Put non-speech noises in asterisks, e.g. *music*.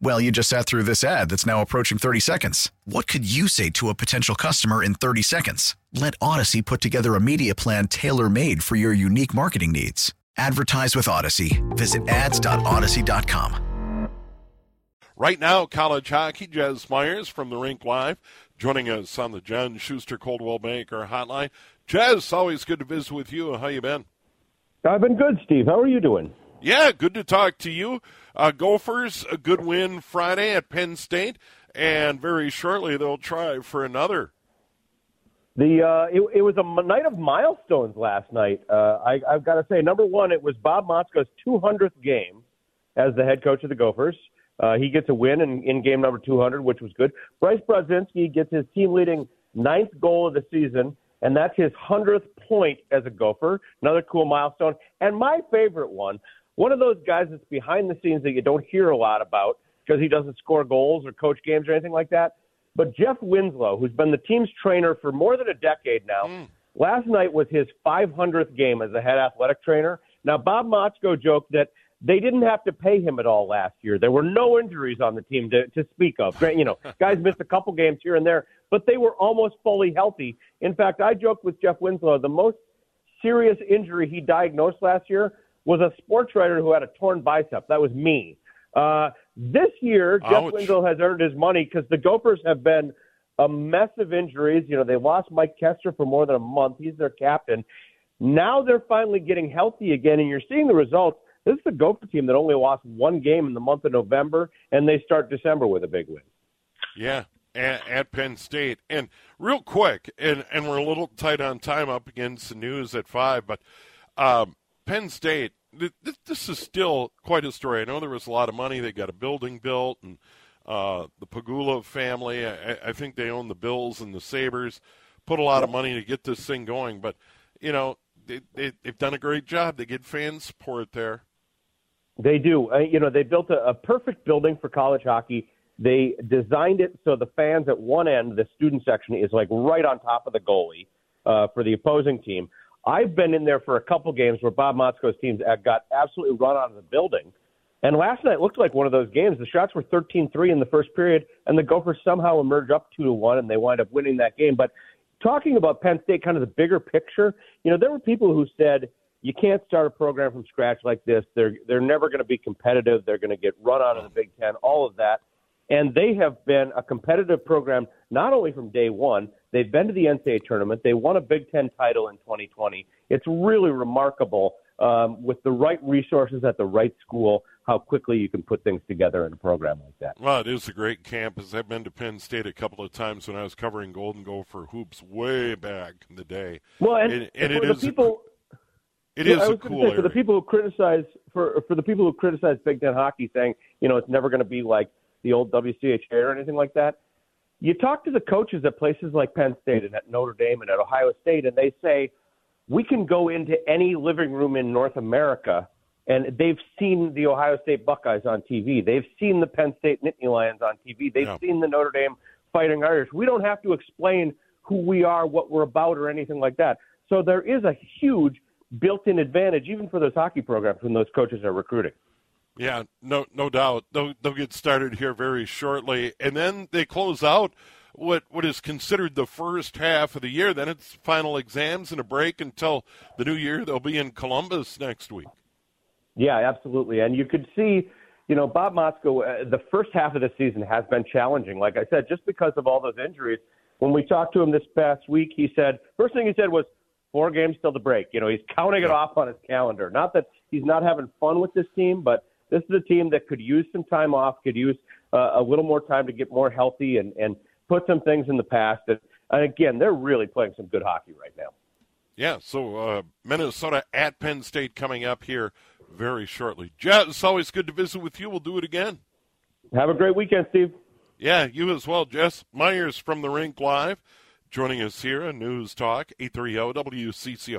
Well, you just sat through this ad that's now approaching 30 seconds. What could you say to a potential customer in 30 seconds? Let Audacy put together a media plan tailor made for your unique marketing needs. Advertise with Audacy. Visit ads.audacy.com. Right now, college hockey, Jess Myers from the Rink Live joining us on the John Schuster Coldwell Banker Hotline. Jez, always good to visit with you. How you been? I've been good, Steve. How are you doing? Yeah, good to talk to you. Uh, Gophers, a good win Friday at Penn State, and very shortly they'll try for another. The uh, it, it was a night of milestones last night. Uh, I, I've got to say, number one, it was Bob Motzko's 200th game as the head coach of the Gophers. Uh, he gets a win in, in game number 200, which was good. Bryce Brodzinski gets his team leading ninth goal of the season, and that's his 100th point as a Gopher. Another cool milestone. And my favorite one, one of those guys that's behind the scenes that you don't hear a lot about because he doesn't score goals or coach games or anything like that. But Jeff Winslow, who's been the team's trainer for more than a decade now, mm. last night was his 500th game as a head athletic trainer. Now, Bob Motzko joked that they didn't have to pay him at all last year. There were no injuries on the team to, to speak of. You know, *laughs* guys missed a couple games here and there, but they were almost fully healthy. In fact, I joked with Jeff Winslow, the most serious injury he diagnosed last year was a sports writer who had a torn bicep. That was me. Uh, this year, Ouch. Jeff Winslow has earned his money because the Gophers have been a mess of injuries. You know, they lost Mike Koster for more than a month. He's their captain. Now they're finally getting healthy again, and you're seeing the results. This is the Gopher team that only lost one game in the month of November, and they start December with a big win. Yeah, at, at Penn State. And real quick, and, and we're a little tight on time up against the news at 5, but um, Penn State, this is still quite a story. I know there was a lot of money. They got a building built, and uh, the Pegula family, I, I, think they own the Bills and the Sabres, put a lot of money to get this thing going. But, you know, they, they, have done a great job. They get fan support there. They do. Uh, you know, they built a, a perfect building for college hockey. They designed it so the fans at one end, the student section, is like right on top of the goalie uh, for the opposing team. I've been in there for a couple games where Bob Motzko's teams got absolutely run out of the building. And last night looked like one of those games. The shots were 13-3 in the first period, and the Gophers somehow emerged up two to one, and they wind up winning that game. But talking about Penn State, kind of the bigger picture, you know, there were people who said you can't start a program from scratch like this. They're they're never going to be competitive. They're going to get run out of the Big Ten. All of that, and they have been a competitive program not only from day one. They've been to the NCAA tournament. They won a Big Ten title in 2020. It's really remarkable um, with the right resources at the right school how quickly you can put things together in a program like that. Well, it is a great campus. I've been to Penn State a couple of times when I was covering Golden Gopher hoops way back in the day. Well, and, and, and it is people. It is a cool say, for the people who criticize for for the people who criticize Big Ten hockey, saying you know it's never going to be like the old WCHA or anything like that. You talk to the coaches at places like Penn State and at Notre Dame and at Ohio State, and they say, we can go into any living room in North America, and they've seen the Ohio State Buckeyes on TV. They've seen the Penn State Nittany Lions on TV. They've yeah. seen the Notre Dame Fighting Irish. We don't have to explain who we are, what we're about, or anything like that. So there is a huge built-in advantage, even for those hockey programs, when those coaches are recruiting. Yeah, no, no doubt. They'll, they'll get started here very shortly, and then they close out what what is considered the first half of the year. Then it's final exams and a break until the new year. They'll be in Columbus next week. Yeah, absolutely. And you could see, you know, Bob Motzko. Uh, the first half of the season has been challenging. Like I said, just because of all those injuries. When we talked to him this past week, he said first thing he said was, four games till the break. You know, he's counting it off on his calendar. Not that he's not having fun with this team, but this is a team that could use some time off, could use uh, a little more time to get more healthy and, and put some things in the past. And, and again, they're really playing some good hockey right now. Yeah, so uh, Minnesota at Penn State coming up here very shortly. Jess, it's always good to visit with you. We'll do it again. Have a great weekend, Steve. Yeah, you as well, Jess. Myers from the Rink Live joining us here on News Talk 830 WCCO.